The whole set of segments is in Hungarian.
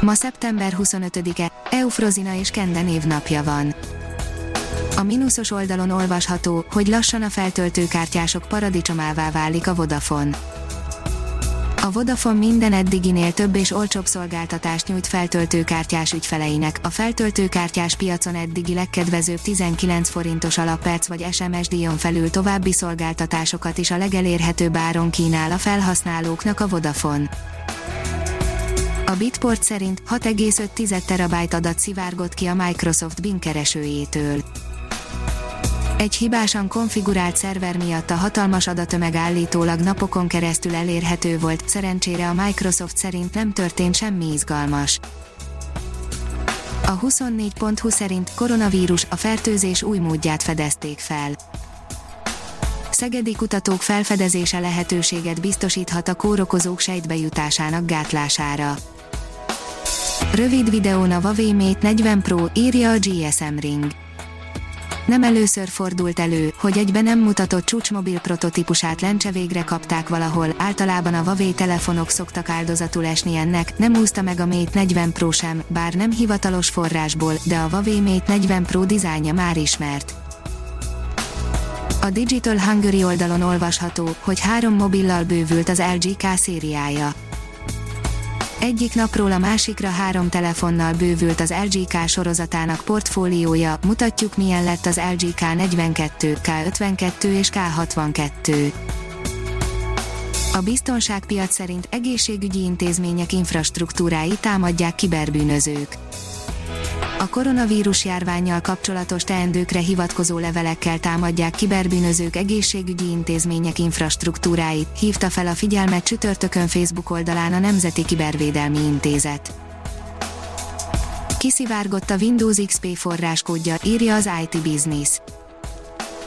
Ma szeptember 25-e, Eufrozina és Kende névnapja van. A mínuszos oldalon olvasható, hogy lassan a feltöltőkártyások paradicsomává válik a Vodafone. A Vodafone minden eddiginél több és olcsóbb szolgáltatást nyújt feltöltőkártyás ügyfeleinek. A feltöltőkártyás piacon eddigi legkedvezőbb 19 forintos alapperc vagy SMS díjon felül további szolgáltatásokat is a legelérhetőbb áron kínál a felhasználóknak a Vodafone. Bitport szerint 6,5 terabájt adat szivárgott ki a Microsoft Bing keresőjétől. Egy hibásan konfigurált szerver miatt a hatalmas adatömeg állítólag napokon keresztül elérhető volt, szerencsére a Microsoft szerint nem történt semmi izgalmas. A 24.20 szerint koronavírus a fertőzés új módját fedezték fel. Szegedi kutatók felfedezése lehetőséget biztosíthat a kórokozók sejtbejutásának gátlására. Rövid videón a Huawei Mate 40 Pro írja a GSM Ring. Nem először fordult elő, hogy egyben nem mutatott csúcsmobil prototípusát lencse végre kapták valahol, általában a Huawei telefonok szoktak áldozatul esni ennek, nem úszta meg a Mate 40 Pro sem, bár nem hivatalos forrásból, de a Huawei Mate 40 Pro dizájnja már ismert. A Digital Hungary oldalon olvasható, hogy három mobillal bővült az LG K szériája. Egyik napról a másikra három telefonnal bővült az LGK sorozatának portfóliója, mutatjuk milyen lett az LG K42, K52 és K62. A biztonságpiac szerint egészségügyi intézmények infrastruktúrái támadják kiberbűnözők. A koronavírus járványjal kapcsolatos teendőkre hivatkozó levelekkel támadják kiberbűnözők egészségügyi intézmények infrastruktúráit, hívta fel a figyelmet csütörtökön Facebook oldalán a Nemzeti Kibervédelmi Intézet. Kiszivárgott a Windows XP forráskódja, írja az IT Business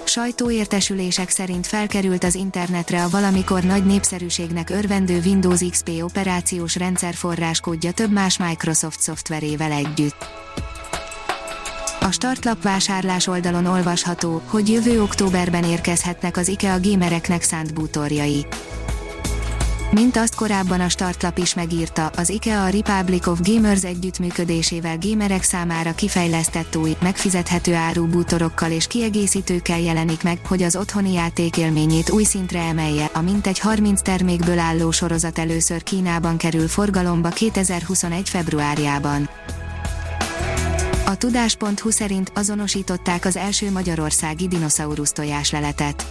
sajtóértesülések szerint felkerült az internetre a valamikor nagy népszerűségnek örvendő Windows XP operációs rendszer forráskódja több más Microsoft szoftverével együtt. A startlap vásárlás oldalon olvasható, hogy jövő októberben érkezhetnek az IKEA gamereknek szánt bútorjai. Mint azt korábban a startlap is megírta, az IKEA Republic of Gamers együttműködésével gamerek számára kifejlesztett új, megfizethető áru bútorokkal és kiegészítőkkel jelenik meg, hogy az otthoni játék élményét új szintre emelje. A mintegy 30 termékből álló sorozat először Kínában kerül forgalomba 2021. februárjában. A tudás.hu szerint azonosították az első magyarországi dinoszaurusz tojásleletet.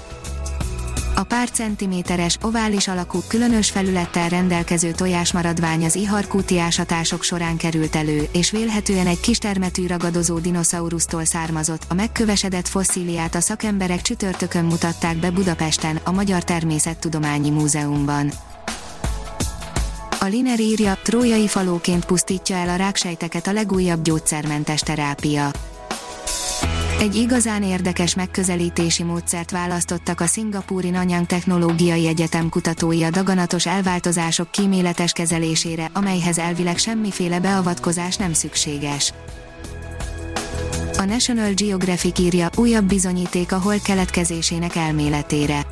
A pár centiméteres, ovális alakú, különös felülettel rendelkező tojásmaradvány az iharkúti ásatások során került elő, és vélhetően egy kistermetű ragadozó dinoszaurusztól származott. A megkövesedett fosszíliát a szakemberek csütörtökön mutatták be Budapesten, a Magyar Természettudományi Múzeumban. A Liner írja, trójai falóként pusztítja el a ráksejteket a legújabb gyógyszermentes terápia. Egy igazán érdekes megközelítési módszert választottak a szingapúri Nanyang Technológiai Egyetem kutatói a daganatos elváltozások kíméletes kezelésére, amelyhez elvileg semmiféle beavatkozás nem szükséges. A National Geographic írja újabb bizonyíték a hold keletkezésének elméletére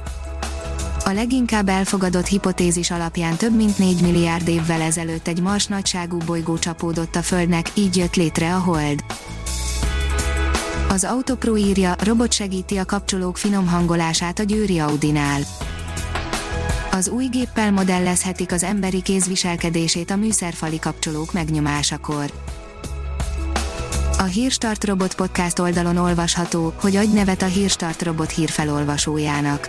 a leginkább elfogadott hipotézis alapján több mint 4 milliárd évvel ezelőtt egy mars nagyságú bolygó csapódott a Földnek, így jött létre a Hold. Az Autopro írja, robot segíti a kapcsolók finom hangolását a Győri Audinál. Az új géppel modellezhetik az emberi kéz viselkedését a műszerfali kapcsolók megnyomásakor. A Hírstart Robot Podcast oldalon olvasható, hogy adj nevet a Hírstart Robot hírfelolvasójának.